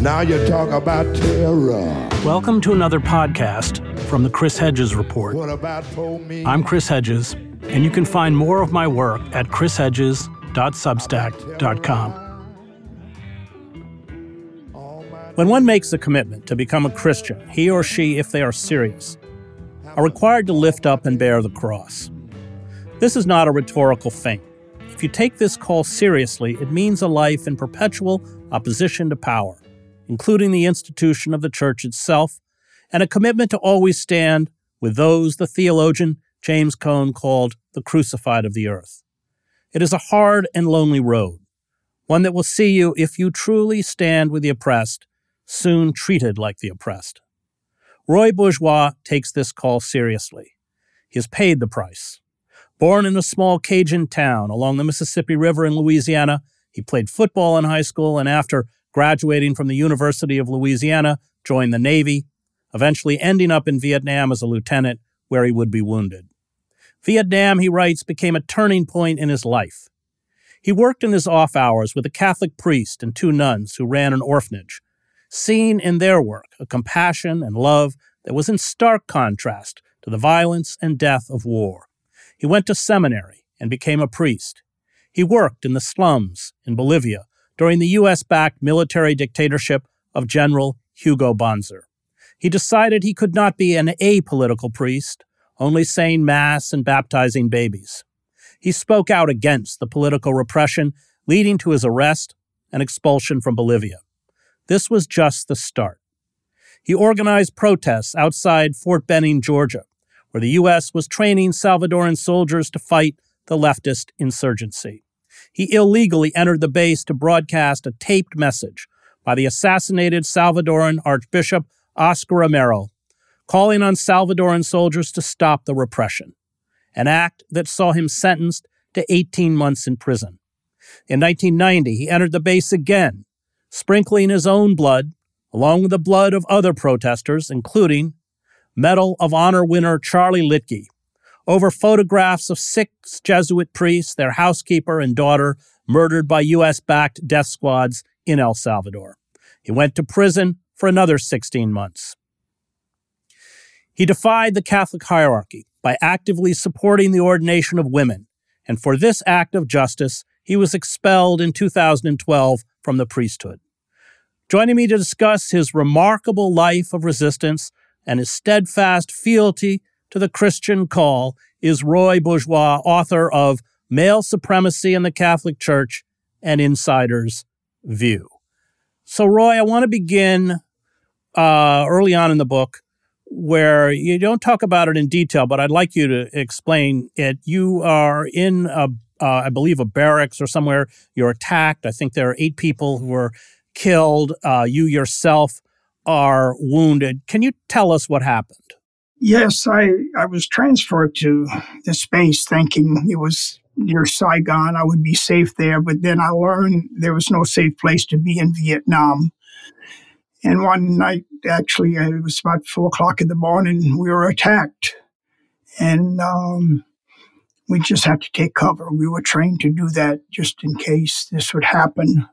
Now you talk about terror. Welcome to another podcast from the Chris Hedges Report. What about for me? I'm Chris Hedges, and you can find more of my work at chrishedges.substack.com. When one makes a commitment to become a Christian, he or she, if they are serious, are required to lift up and bear the cross. This is not a rhetorical feint. If you take this call seriously, it means a life in perpetual opposition to power, including the institution of the church itself, and a commitment to always stand with those the theologian James Cone called the crucified of the earth. It is a hard and lonely road, one that will see you, if you truly stand with the oppressed, soon treated like the oppressed. Roy Bourgeois takes this call seriously. He has paid the price. Born in a small Cajun town along the Mississippi River in Louisiana, he played football in high school and after graduating from the University of Louisiana, joined the Navy, eventually ending up in Vietnam as a lieutenant where he would be wounded. Vietnam, he writes, became a turning point in his life. He worked in his off hours with a Catholic priest and two nuns who ran an orphanage, seeing in their work a compassion and love that was in stark contrast to the violence and death of war. He went to seminary and became a priest. He worked in the slums in Bolivia during the U.S. backed military dictatorship of General Hugo Banzer. He decided he could not be an apolitical priest, only saying Mass and baptizing babies. He spoke out against the political repression leading to his arrest and expulsion from Bolivia. This was just the start. He organized protests outside Fort Benning, Georgia, where the U.S. was training Salvadoran soldiers to fight the leftist insurgency. He illegally entered the base to broadcast a taped message by the assassinated Salvadoran Archbishop Oscar Romero, calling on Salvadoran soldiers to stop the repression, an act that saw him sentenced to 18 months in prison. In 1990, he entered the base again, sprinkling his own blood, along with the blood of other protesters, including Medal of Honor winner Charlie Liteky, over photographs of six Jesuit priests, their housekeeper, and daughter murdered by U.S. backed death squads in El Salvador. He went to prison for another 16 months. He defied the Catholic hierarchy by actively supporting the ordination of women, and for this act of justice, he was expelled in 2012 from the priesthood. Joining me to discuss his remarkable life of resistance and his steadfast fealty to the Christian call is Roy Bourgeois, author of Male Supremacy in the Catholic Church and Insider's View. So, Roy, I want to begin uh, early on in the book where you don't talk about it in detail, but I'd like you to explain it. You are in, a, uh, I believe, a barracks or somewhere. You're attacked. I think there are eight people who were killed. Uh, you yourself are wounded. Can you tell us what happened? Yes, I, I was transferred to the space thinking it was near Saigon. I would be safe there, but then I learned there was no safe place to be in Vietnam. And one night, actually, it was about four o'clock in the morning, we were attacked. And um, we just had to take cover. We were trained to do that just in case this would happen.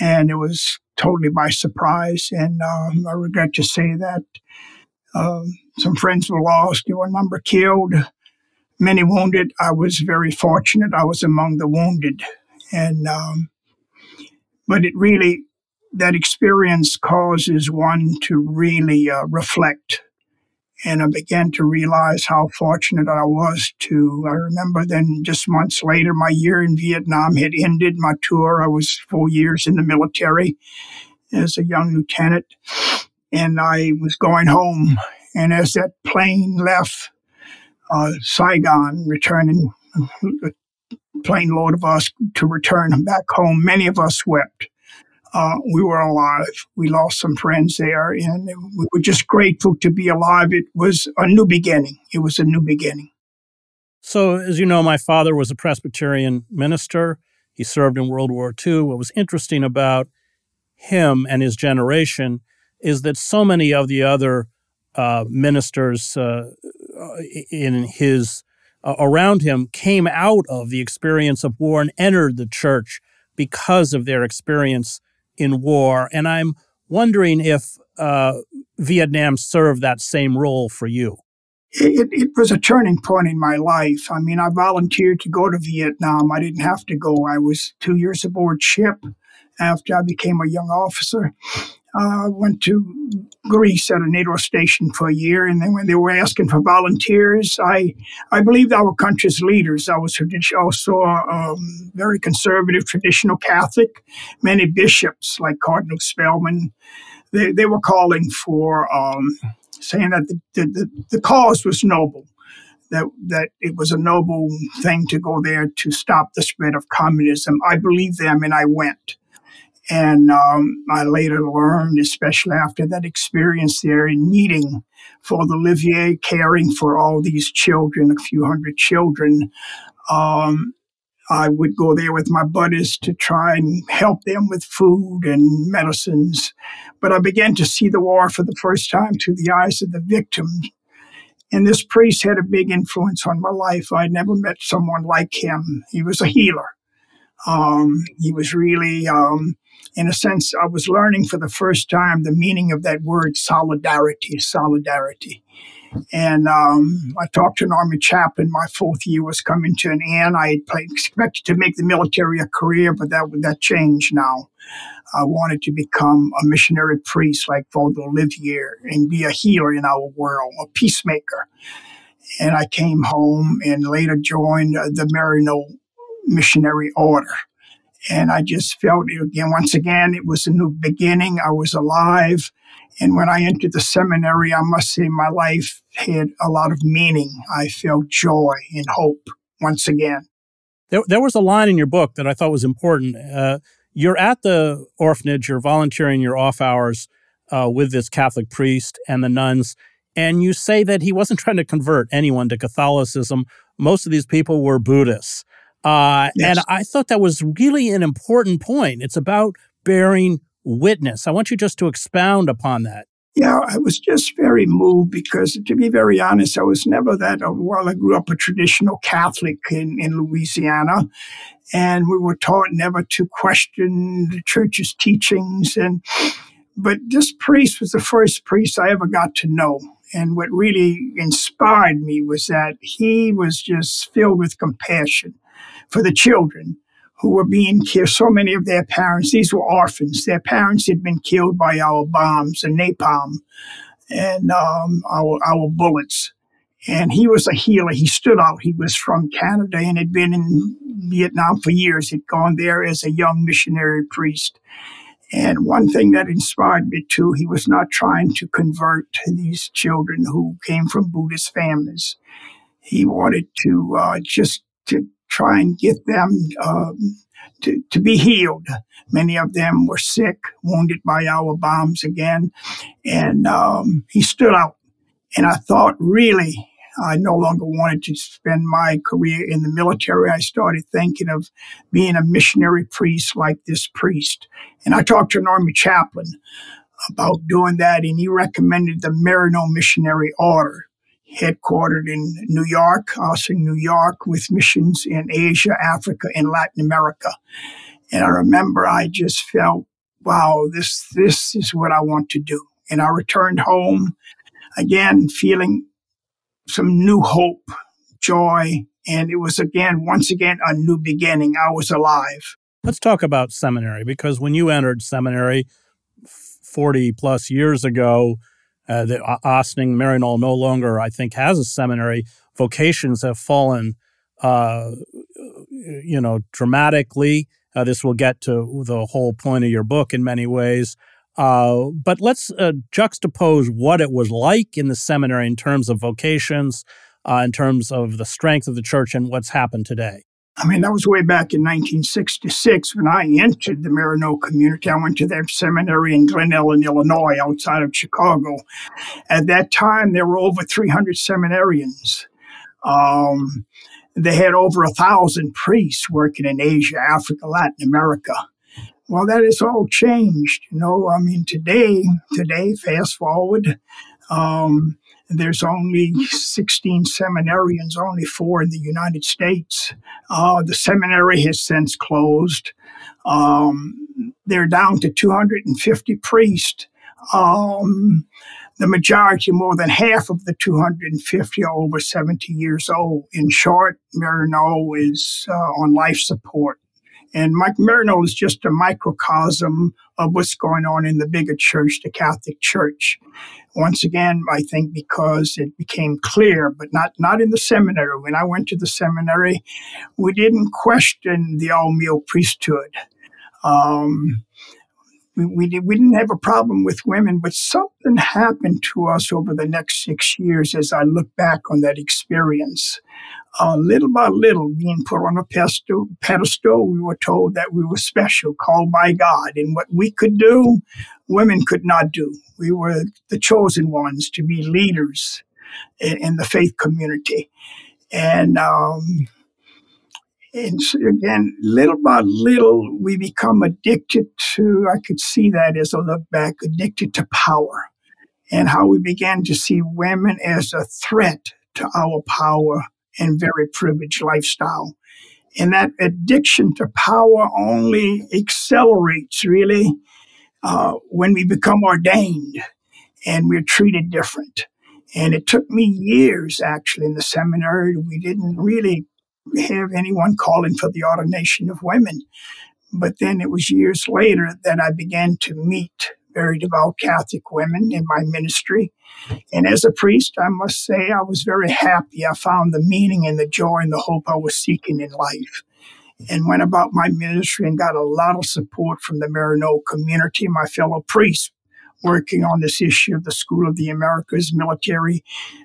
And it was totally by surprise. And um, I regret to say that some friends were lost. There were a number killed, many wounded. I was very fortunate. I was among the wounded. And, um, but it really, that experience causes one to really uh, reflect. And I began to realize how fortunate I was to. I remember then just months later, my year in Vietnam had ended, my tour. I was four years in the military as a young lieutenant, and I was going home. And as that plane left uh, Saigon, returning, a plane load of us to return back home, many of us wept. Uh, we were alive. We lost some friends there, and we were just grateful to be alive. It was a new beginning. It was a new beginning. So, as you know, my father was a Presbyterian minister. He served in World War II. What was interesting about him and his generation is that so many of the other uh, ministers uh, in his uh, around him came out of the experience of war and entered the church because of their experience in war. And I'm wondering if uh, Vietnam served that same role for you. It, it, was a turning point in my life. I mean, I volunteered to go to Vietnam. I didn't have to go. I was two years aboard ship after I became a young officer. Uh, went to Greece at a NATO station for a year, and then when they were asking for volunteers, I I believed our country's leaders. I was also a um, very conservative, traditional Catholic. Many bishops, like Cardinal Spellman, they, they were calling for um, saying that the, the, the cause was noble that that it was a noble thing to go there to stop the spread of communism. I believed them, and I went. And um, I later learned, especially after that experience there in meeting Father Olivier, caring for all these children, a few hundred children, um, I would go there with my buddies to try and help them with food and medicines. But I began to see the war for the first time through the eyes of the victims. And this priest had a big influence on my life. I'd never met someone like him. He was a healer. Um, he was really um, in a sense, I was learning for the first time the meaning of that word solidarity, solidarity. And um, I talked to an Army chaplain. My fourth year was coming to an end. I had expected to make the military a career, but that that changed now. I wanted to become a missionary priest like Father Olivier and be a healer in our world, a peacemaker. And I came home and later joined the Maryknoll Missionary Order. And I just felt it again. Once again, it was a new beginning. I was alive. And when I entered the seminary, I must say my life had a lot of meaning. I felt joy and hope once again. There, there was a line in your book that I thought was important. Uh, you're at the orphanage, you're volunteering your off hours uh, with this Catholic priest and the nuns, and you say that he wasn't trying to convert anyone to Catholicism. Most of these people were Buddhists. Uh, yes. And I thought that was really an important point. It's about bearing witness. I want you just to expound upon that. Yeah, I was just very moved because, to be very honest, I was never that. Uh, well, I grew up a traditional Catholic in, in Louisiana, and we were taught never to question the church's teachings. And but this priest was the first priest I ever got to know. And what really inspired me was that he was just filled with compassion for the children who were being killed. So many of their parents, these were orphans. Their parents had been killed by our bombs and napalm and um, our, our bullets. And he was a healer. He stood out. He was from Canada and had been in Vietnam for years. He'd gone there as a young missionary priest. And one thing that inspired me too, he was not trying to convert these children who came from Buddhist families. He wanted to uh, just to try and get them um, to, to be healed. Many of them were sick, wounded by our bombs again. And um, he stood out. And I thought, really, I no longer wanted to spend my career in the military. I started thinking of being a missionary priest like this priest. And I talked to an Army chaplain about doing that, and he recommended the Maryknoll Missionary Order headquartered in New York, also in New York, with missions in Asia, Africa, and Latin America. And I remember I just felt, wow, this this is what I want to do. And I returned home again feeling some new hope, joy, and it was again, once again, a new beginning. I was alive. Let's talk about seminary because when you entered seminary 40 plus years ago, uh, the Ossining Maryknoll no longer, I think, has a seminary. Vocations have fallen, uh, you know, dramatically. Uh, this will get to the whole point of your book in many ways. Uh, but let's uh, juxtapose what it was like in the seminary in terms of vocations, uh, in terms of the strength of the church, and what's happened today. I mean, that was way back in 1966 when I entered the Maryknoll community. I went to their seminary in Glen Ellyn, Illinois, outside of Chicago. At that time, there were over 300 seminarians. Um, they had over a thousand priests working in Asia, Africa, Latin America. Well, that has all changed. You know, I mean, today, today, fast forward, um, there's only 16 seminarians, only four in the United States. Uh, the seminary has since closed. Um, they're down to 250 priests. Um, the majority, more than half of the 250, are over 70 years old. In short, Maryknoll is uh, on life support. And Mike Maryknoll is just a microcosm of what's going on in the bigger church, the Catholic Church. Once again, I think because it became clear, but not, not in the seminary. When I went to the seminary, we didn't question the all male priesthood. Um, we, did, we didn't have a problem with women, but something happened to us over the next six years as I look back on that experience. Uh, little by little, being put on a pedestal, pedestal, we were told that we were special, called by God, and what we could do, women could not do. We were the chosen ones to be leaders in, in the faith community. And um, and again, little by little, we become addicted to, I could see that as I look back, addicted to power and how we began to see women as a threat to our power and very privileged lifestyle. And that addiction to power only accelerates really uh, when we become ordained and we're treated different. And it took me years actually in the seminary. We didn't really have anyone calling for the ordination of women. But then it was years later that I began to meet very devout Catholic women in my ministry. And as a priest, I must say I was very happy. I found the meaning and the joy and the hope I was seeking in life. And went about my ministry and got a lot of support from the Maryknoll community, my fellow priests, working on this issue of the School of the Americas military,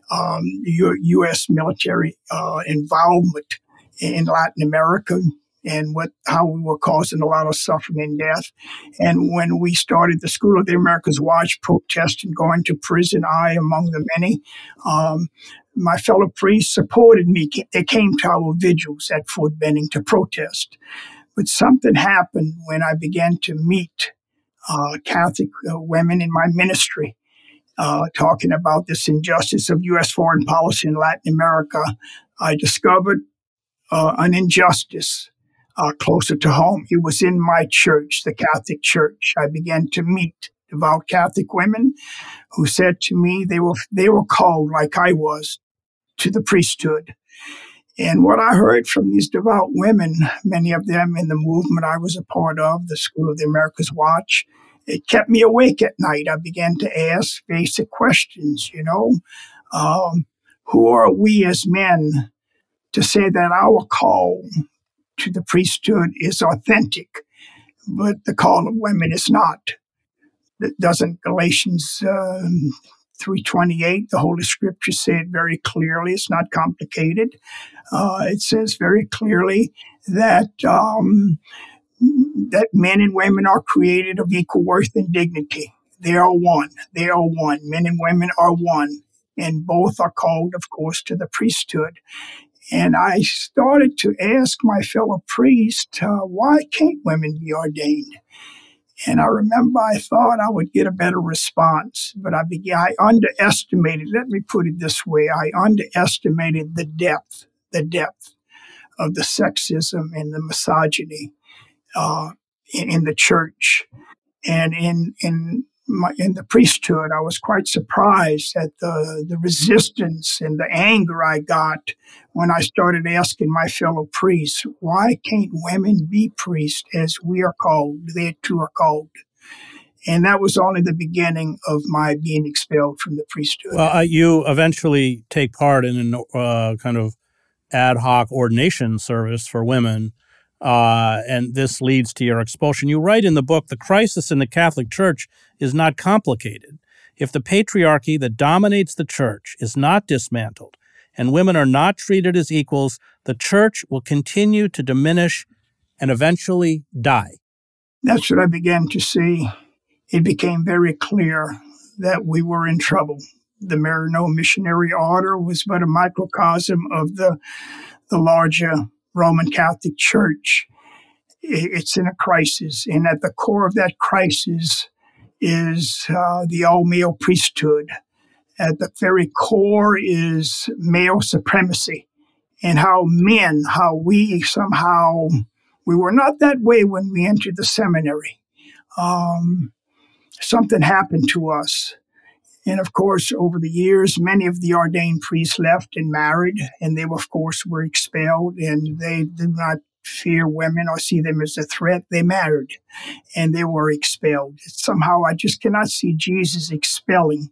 um, U- U.S. military uh, involvement in Latin America and what how we were causing a lot of suffering and death. And when we started the School of the Americas Watch protest and going to prison, I among the many, um, my fellow priests supported me. They came to our vigils at Fort Benning to protest. But something happened when I began to meet uh, Catholic uh, women in my ministry. Uh, talking about this injustice of U.S. foreign policy in Latin America, I discovered uh, an injustice uh, closer to home. It was in my church, the Catholic Church. I began to meet devout Catholic women who said to me they were they were called like I was to the priesthood. And what I heard from these devout women, many of them in the movement I was a part of, the School of the Americas Watch, it kept me awake at night. I began to ask basic questions, you know. Um, who are we as men to say that our call to the priesthood is authentic, but the call of women is not. Doesn't Galatians um, 3.28, the Holy Scripture say it very clearly. It's not complicated. Uh, it says very clearly that um, that men and women are created of equal worth and dignity. They are one. They are one. Men and women are one. And both are called, of course, to the priesthood. And I started to ask my fellow priests, uh, why can't women be ordained? And I remember I thought I would get a better response, but I began, I underestimated, let me put it this way, I underestimated the depth, the depth of the sexism and the misogyny uh, in, in, the church and in, in my, in the priesthood, I was quite surprised at the, the resistance and the anger I got when I started asking my fellow priests, why can't women be priests as we are called? They too are called. And that was only the beginning of my being expelled from the priesthood. Well, uh, you eventually take part in a uh, kind of ad hoc ordination service for women uh, and this leads to your expulsion. You write in the book the crisis in the Catholic Church is not complicated. If the patriarchy that dominates the church is not dismantled and women are not treated as equals, the church will continue to diminish and eventually die. That's what I began to see. It became very clear that we were in trouble. The Maryknoll Missionary Order was but a microcosm of the, the larger Roman Catholic Church, it's in a crisis. And at the core of that crisis is uh, the all male priesthood. At the very core is male supremacy and how men, how we somehow We were not that way when we entered the seminary. Um, something happened to us. And of course, over the years, many of the ordained priests left and married, and they, of course, were expelled, and they did not fear women or see them as a threat. They married and they were expelled. Somehow I just cannot see Jesus expelling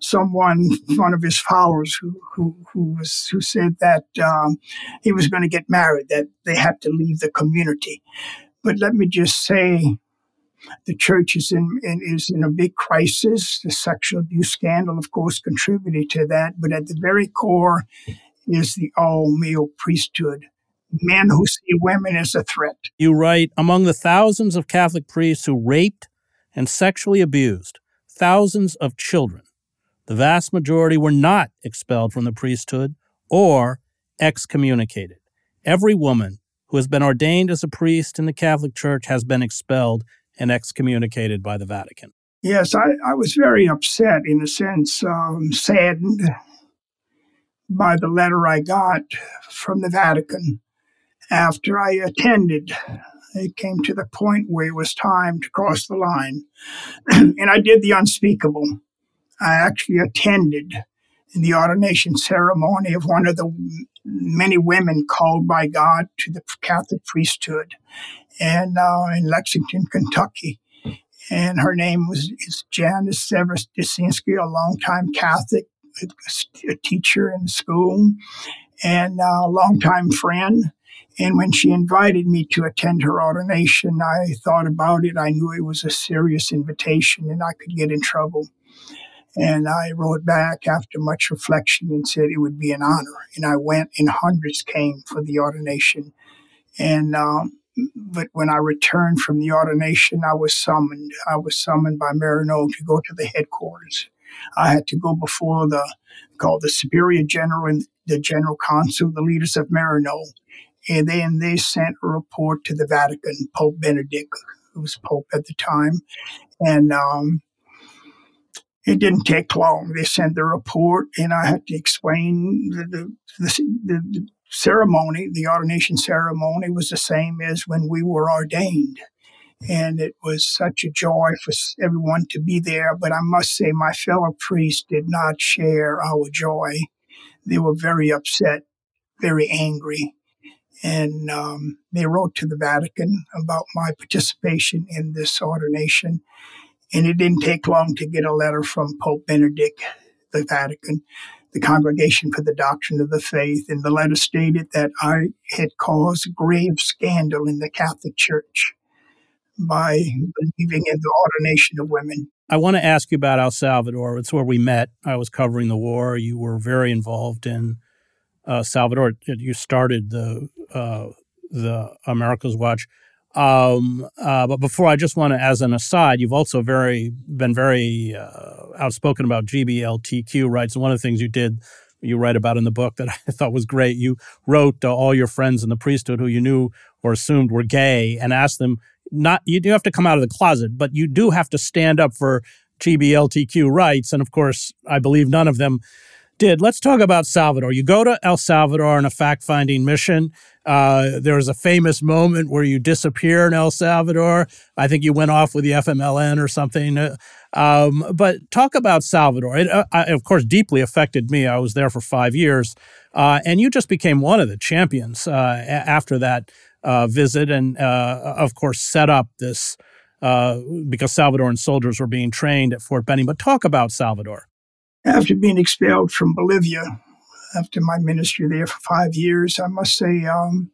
someone, one of his followers who, who, who was, who said that um, he was going to get married, that they had to leave the community. But let me just say, the church is in, in, is in a big crisis. The sexual abuse scandal, of course, contributed to that. But at the very core is the all male priesthood men who see women as a threat. You write Among the thousands of Catholic priests who raped and sexually abused thousands of children, the vast majority were not expelled from the priesthood or excommunicated. Every woman who has been ordained as a priest in the Catholic Church has been expelled and excommunicated by the Vatican. Yes, I, I was very upset, in a sense, um, saddened by the letter I got from the Vatican after I attended. It came to the point where it was time to cross the line. and I did the unspeakable. I actually attended the ordination ceremony of one of the many women called by God to the Catholic priesthood and uh, in Lexington, Kentucky. And her name was is Janice Severus Desinski, a longtime Catholic, a teacher in school, and a longtime friend. And when she invited me to attend her ordination, I thought about it. I knew it was a serious invitation and I could get in trouble. And I wrote back after much reflection and said it would be an honor. And I went, and hundreds came for the ordination. And um, but when I returned from the ordination, I was summoned. I was summoned by Maryknoll to go to the headquarters. I had to go before the called the Superior General and the General Consul, the leaders of Maryknoll, and then they sent a report to the Vatican, Pope Benedict, who was Pope at the time. And um, it didn't take long. They sent the report, and I had to explain the, the, the ceremony, the ordination ceremony was the same as when we were ordained. And it was such a joy for everyone to be there. But I must say, my fellow priests did not share our joy. They were very upset, very angry and um, they wrote to the Vatican about my participation in this ordination. And it didn't take long to get a letter from Pope Benedict, the Vatican, the Congregation for the Doctrine of the Faith. And the letter stated that I had caused grave scandal in the Catholic Church by believing in the ordination of women. I want to ask you about El Salvador. It's where we met. I was covering the war. You were very involved in uh, Salvador. You started the uh, the America's Watch. Um, uh, but before, I just want to, as an aside, you've also very been very uh, outspoken about GBLTQ rights. And one of the things you did, you write about in the book that I thought was great. You wrote all your friends in the priesthood who you knew or assumed were gay and asked them not. You do have to come out of the closet, but you do have to stand up for GBLTQ rights. And of course, I believe none of them did. Let's talk about Salvador. You go to El Salvador on a fact finding mission. Uh, there was a famous moment where you disappear in El Salvador. I think you went off with the FMLN or something. Uh, um, but talk about Salvador. It, uh, of course, deeply affected me. I was there for five years. Uh, and you just became one of the champions uh, after that visit and, of course, set up this because Salvadoran soldiers were being trained at Fort Benning. But talk about Salvador. After being expelled from Bolivia, after my ministry there for five years, I must say um,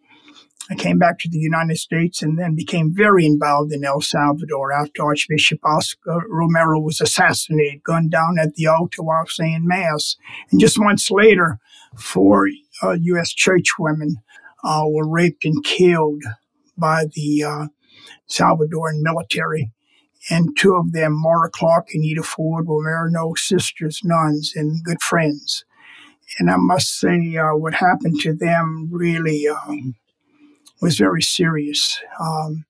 I came back to the United States and then became very involved in El Salvador after Archbishop Oscar Romero was assassinated, gunned down at the altar while saying Mass. And just months later, four uh, U.S. churchwomen uh, were raped and killed by the uh, Salvadoran military and two of them, Maura Clarke and Ita Ford, were Maryknoll sisters, nuns, and good friends. And I must say, uh, what happened to them really um, was very serious. Um,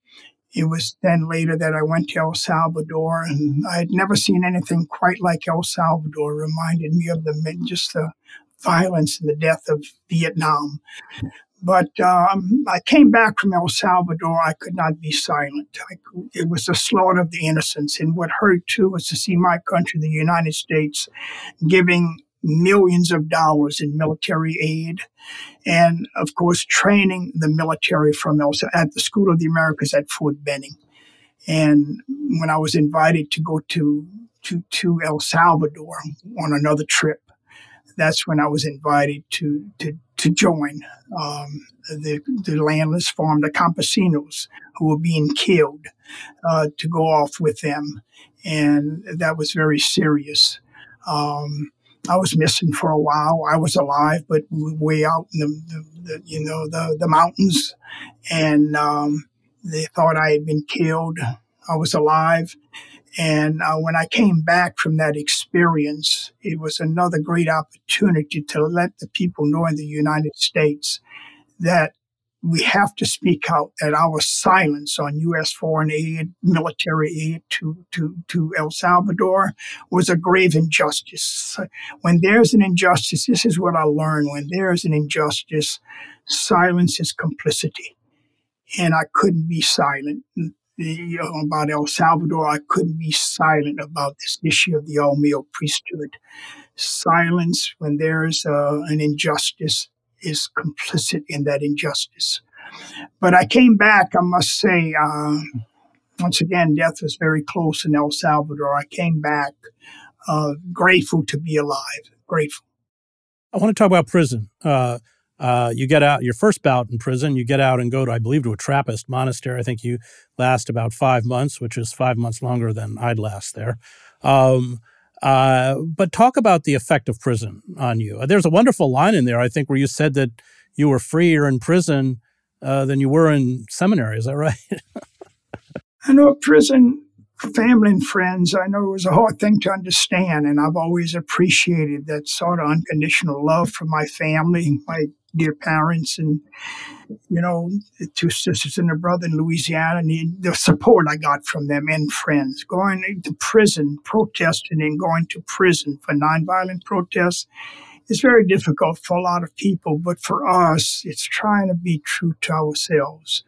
it was then later that I went to El Salvador, and I had never seen anything quite like El Salvador. It reminded me of the just the violence and the death of Vietnam. But um, I came back from El Salvador. I could not be silent. I, it was the slaughter of the innocents. And what hurt too was to see my country, the United States, giving millions of dollars in military aid and of course training the military from El, at the School of the Americas at Fort Benning. And when I was invited to go to to, to El Salvador on another trip, that's when I was invited to to to join um, the the landless farm, the campesinos who were being killed, uh, to go off with them, and that was very serious. Um, I was missing for a while. I was alive, but way out in the, the, the you know the the mountains, and um, they thought I had been killed. I was alive, and uh, when I came back from that experience, it was another great opportunity to let the people know in the United States that we have to speak out that our silence on U.S. foreign aid, military aid to, to, to El Salvador was a grave injustice. When there's an injustice, this is what I learned. When there's an injustice, silence is complicity. And I couldn't be silent you know, about El Salvador. I couldn't be silent about this issue of the all male priesthood. Silence when there's uh, an injustice is complicit in that injustice. But I came back, I must say, uh, once again, death was very close in El Salvador. I came back uh, grateful to be alive, grateful. I want to talk about prison. Uh, uh, you get out your first bout in prison. You get out and go to, I believe, to a Trappist monastery. I think you last about five months, which is five months longer than I'd last there. Um, uh, but talk about the effect of prison on you. There's a wonderful line in there, I think, where you said that you were freer in prison uh, than you were in seminary. Is that right? I know prison, family and friends, I know it was a hard thing to understand, and I've always appreciated that sort of unconditional love from my family, my dear parents, and you know, two sisters and a brother in Louisiana, and the support I got from them and friends. Going to prison, protesting, and going to prison for nonviolent protests is very difficult for a lot of people, but for us, it's trying to be true to ourselves,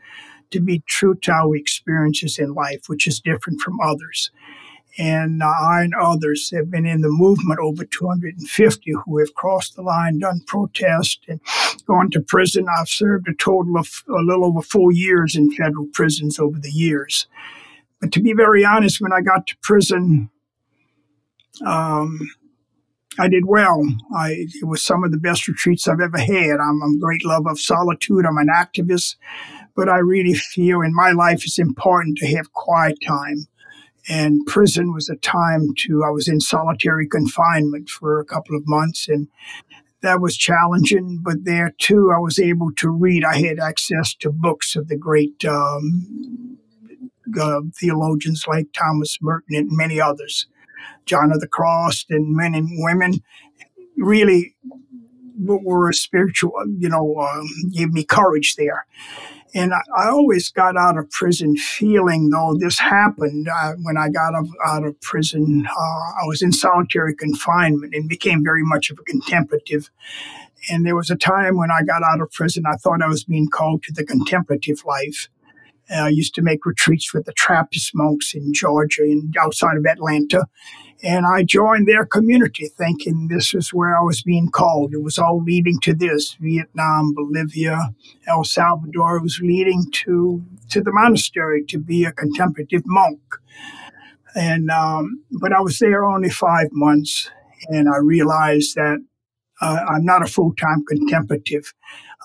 to be true to our experiences in life, which is different from others. And I and others have been in the movement, over 250 who have crossed the line, done protest, and gone to prison. I've served a total of a little over four years in federal prisons over the years. But to be very honest, when I got to prison, um, I did well. I, it was some of the best retreats I've ever had. I'm, I'm a great lover of solitude. I'm an activist, but I really feel in my life it's important to have quiet time. And prison was a time to, I was in solitary confinement for a couple of months and that was challenging. But there too, I was able to read. I had access to books of the great um, uh, theologians like Thomas Merton and many others, John of the Cross, and men and women. Really, were spiritual, you know, um, gave me courage there. And I, I, always got out of prison feeling, though this happened uh, when I got out of, out of prison, uh, I was in solitary confinement and became very much of a contemplative. And there was a time when I got out of prison, I thought I was being called to the contemplative life. I used to make retreats with the Trappist monks in Georgia and outside of Atlanta. And I joined their community thinking this is where I was being called. It was all leading to this Vietnam, Bolivia, El Salvador. It was leading to, to the monastery to be a contemplative monk. And, um, but I was there only five months and I realized that uh, I'm not a full time contemplative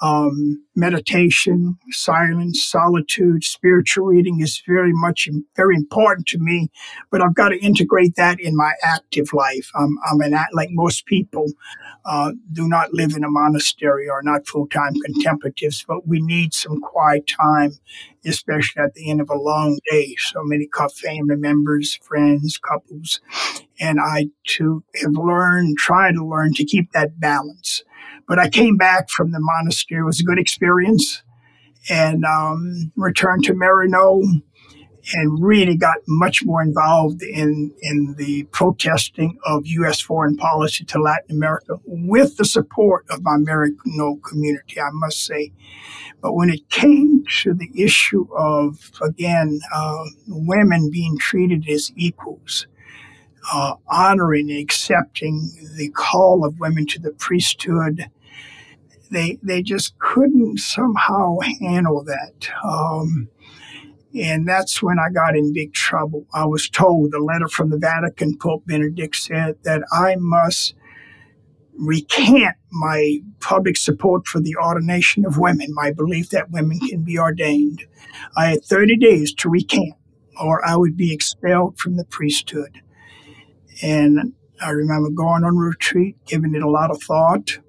um, meditation, silence, solitude, spiritual reading is very much very important to me. But I've got to integrate that in my active life. I'm, I'm an like most people uh, do not live in a monastery or not full time contemplatives, but we need some quiet time, especially at the end of a long day. So many family members, friends, couples, and I too have learned, try to learn to keep that balance. But I came back from the monastery. It was a good experience and um, returned to Maryknoll and really got much more involved in, in the protesting of U.S. foreign policy to Latin America with the support of my Maryknoll community, I must say. But when it came to the issue of, again, uh, women being treated as equals, uh, honoring and accepting the call of women to the priesthood, they, they just couldn't somehow handle that. Um, and that's when I got in big trouble. I was told the letter from the Vatican, Pope Benedict said that I must recant my public support for the ordination of women, my belief that women can be ordained. I had 30 days to recant, or I would be expelled from the priesthood. And I remember going on retreat, giving it a lot of thought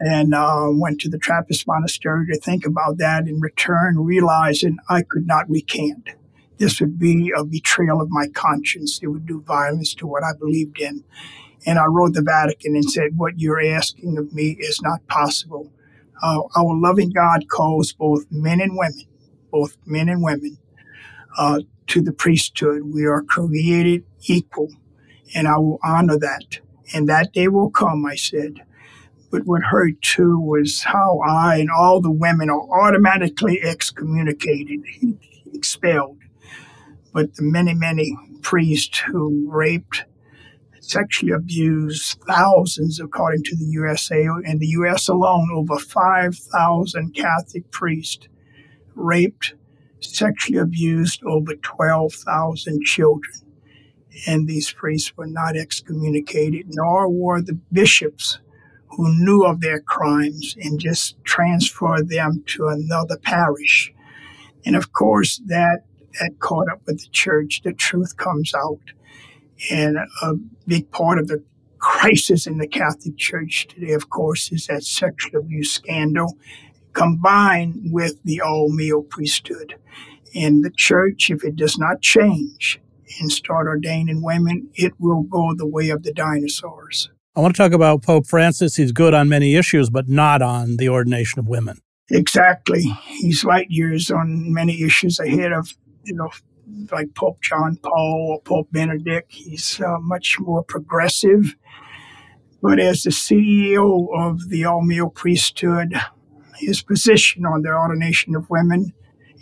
and uh, went to the Trappist monastery to think about that. In return, realizing I could not recant. This would be a betrayal of my conscience. It would do violence to what I believed in. And I wrote the Vatican and said, What you're asking of me is not possible. Uh, our loving God calls both men and women, both men and women, uh, to the priesthood. We are created equal, and I will honor that. And that day will come, I said. But what hurt too was how I and all the women are automatically excommunicated, expelled. But the many, many priests who raped, sexually abused thousands, according to the USA, in the US alone, over 5,000 Catholic priests raped, sexually abused over 12,000 children. And these priests were not excommunicated, nor were the bishops who knew of their crimes and just transferred them to another parish. And of course, that, that caught up with the church. The truth comes out. And a big part of the crisis in the Catholic Church today, of course, is that sexual abuse scandal combined with the all male priesthood. And the church, if it does not change and start ordaining women, it will go the way of the dinosaurs. I want to talk about Pope Francis. He's good on many issues, but not on the ordination of women. Exactly. He's light years on many issues ahead of, you know, like Pope John Paul or Pope Benedict. He's uh, much more progressive. But as the CEO of the all male priesthood, his position on the ordination of women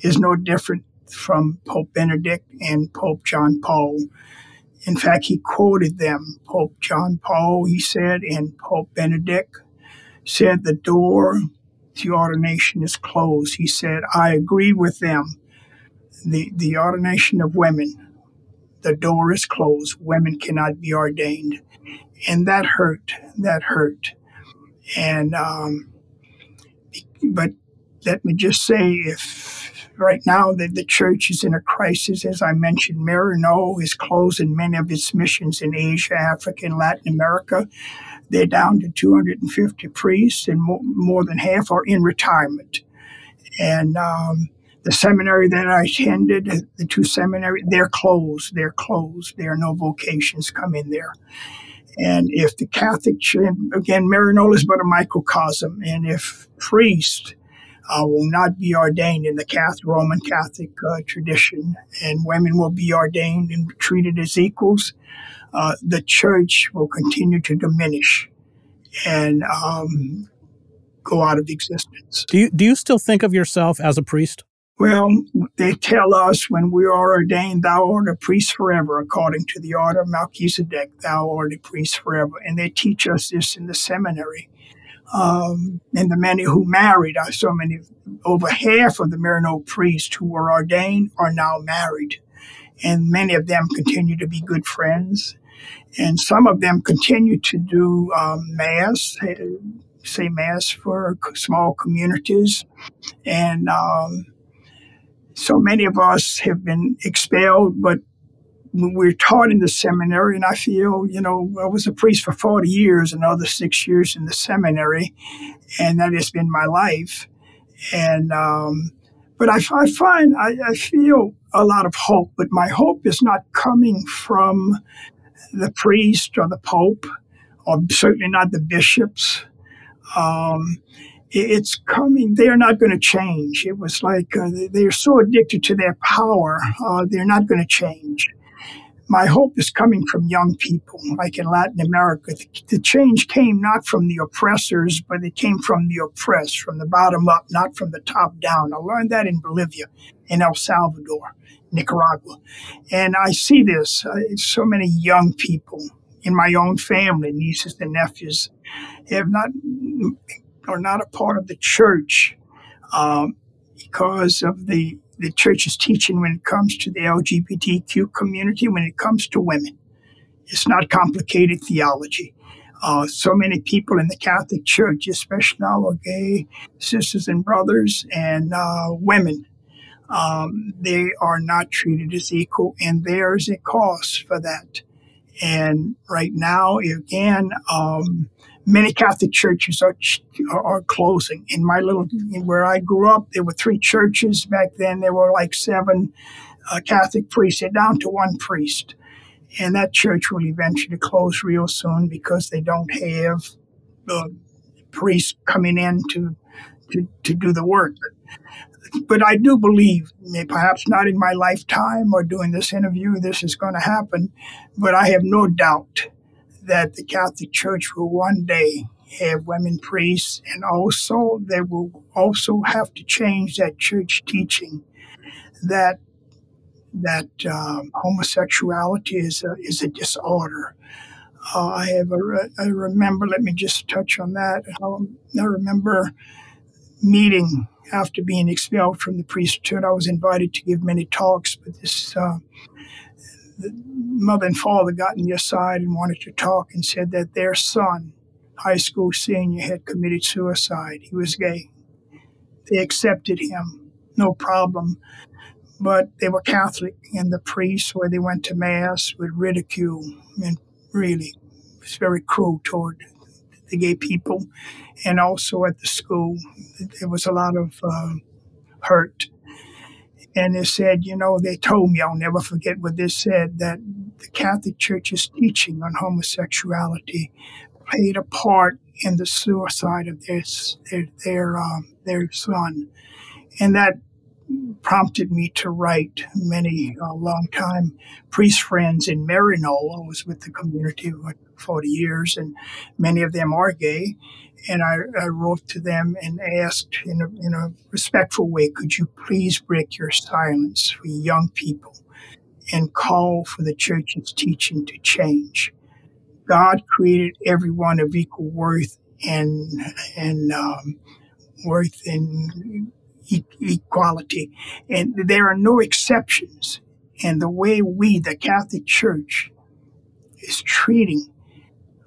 is no different from Pope Benedict and Pope John Paul. In fact, he quoted them. Pope John Paul, he said, and Pope Benedict said the door to ordination is closed. He said, I agree with them. The, the ordination of women, the door is closed. Women cannot be ordained. And that hurt. That hurt. And, um, but let me just say if right now the, the church is in a crisis. As I mentioned, Maryknoll is closing many of its missions in Asia, Africa, and Latin America. They're down to 250 priests, and more, more than half are in retirement. And um, the seminary that I attended, the two seminaries, they're closed. They're closed. There are no vocations come in there. And if the Catholic Church, again, Maryknoll is but a microcosm, and if priests uh, will not be ordained in the Catholic, Roman Catholic uh, tradition, and women will be ordained and treated as equals. Uh, the church will continue to diminish and um, go out of existence. Do you do you still think of yourself as a priest? Well, they tell us when we are ordained, thou art a priest forever, according to the order of Melchizedek, thou art a priest forever. And they teach us this in the seminary um, and the many who married. I saw many, over half of the Maryknoll priests who were ordained are now married. And many of them continue to be good friends. And some of them continue to do um, Mass, say Mass for small communities. And um, so many of us have been expelled, but we're taught in the seminary, and I feel, you know, I was a priest for 40 years, another six years in the seminary, and that has been my life. And, um, but I, I find, I, I, feel a lot of hope, but my hope is not coming from the priest or the pope, or certainly not the bishops. Um, it's coming. They are not going to change. It was like uh, they're so addicted to their power, uh, they're not going to change. My hope is coming from young people, like in Latin America. The, the change came not from the oppressors, but it came from the oppressed, from the bottom up, not from the top down. I learned that in Bolivia, in El Salvador, Nicaragua. And I see this uh, so many young people in my own family, nieces and nephews, have not are not a part of the church um, because of the the church is teaching when it comes to the LGBTQ community, when it comes to women. It's not complicated theology. Uh, so many people in the Catholic Church, especially now, our gay sisters and brothers and uh, women, um, they are not treated as equal, and there's a cost for that. And right now, again, um, many Catholic churches are, are closing. In my little, where I grew up, there were three churches. Back then, there were like seven uh, Catholic priests. They're down to one priest. And that church will eventually close real soon because they don't have the priests coming in to, to, to do the work. But I do believe, perhaps not in my lifetime or doing this interview, this is going to happen. But I have no doubt that the Catholic Church will one day have women priests, and also they will also have to change that church teaching that that um, homosexuality is a, is a disorder. Uh, I have I remember. Let me just touch on that. Um, I remember meeting after being expelled from the priesthood. I was invited to give many talks, but this uh, the mother and father got on your side and wanted to talk and said that their son, high school senior, had committed suicide. He was gay. They accepted him, no problem. But they were Catholic, and the priests, where they went to Mass, would ridicule and really was very cruel toward the gay people. And also at the school, there was a lot of uh, hurt and they said, you know, they told me, I'll never forget what they said, that the Catholic Church's teaching on homosexuality played a part in the suicide of their their their, um, their son, and that prompted me to write many uh, long time priest friends in Maryknoll. I was with the community for 40 years, and many of them are gay and I, I, wrote to them and asked in a, in a respectful way, could you please break your silence for young people and call for the church's teaching to change? God created everyone of equal worth and and um, worth and e- equality, and there are no exceptions. And the way we, the Catholic Church, is treating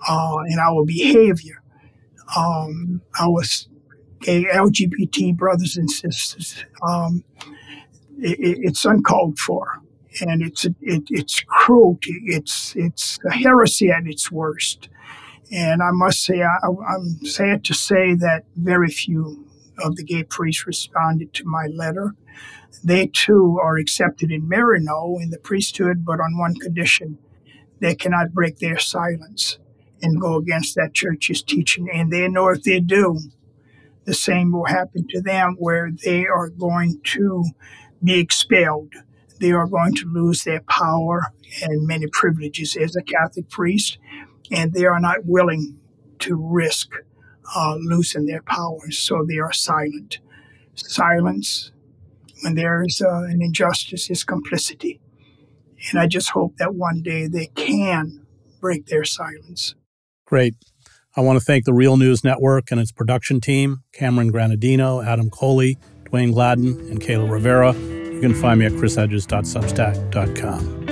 uh, in our behavior um, our gay LGBT brothers and sisters. Um, it, it's uncalled for, and it's it, it's cruelty. It's it's a heresy at its worst. And I must say, I, I'm sad to say that very few of the gay priests responded to my letter. They too are accepted in Maryknoll in the priesthood, but on one condition: they cannot break their silence and go against that church's teaching. And they know if they do, the same will happen to them, where they are going to be expelled. They are going to lose their power and many privileges as a Catholic priest, and they are not willing to risk uh, losing their powers, so they are silent. Silence when there is uh, an injustice is complicity. And I just hope that one day they can break their silence. Great. I want to thank the Real News Network and its production team Cameron Granadino, Adam Coley, Dwayne Gladden, and Kayla Rivera. You can find me at chrishedges.substack.com.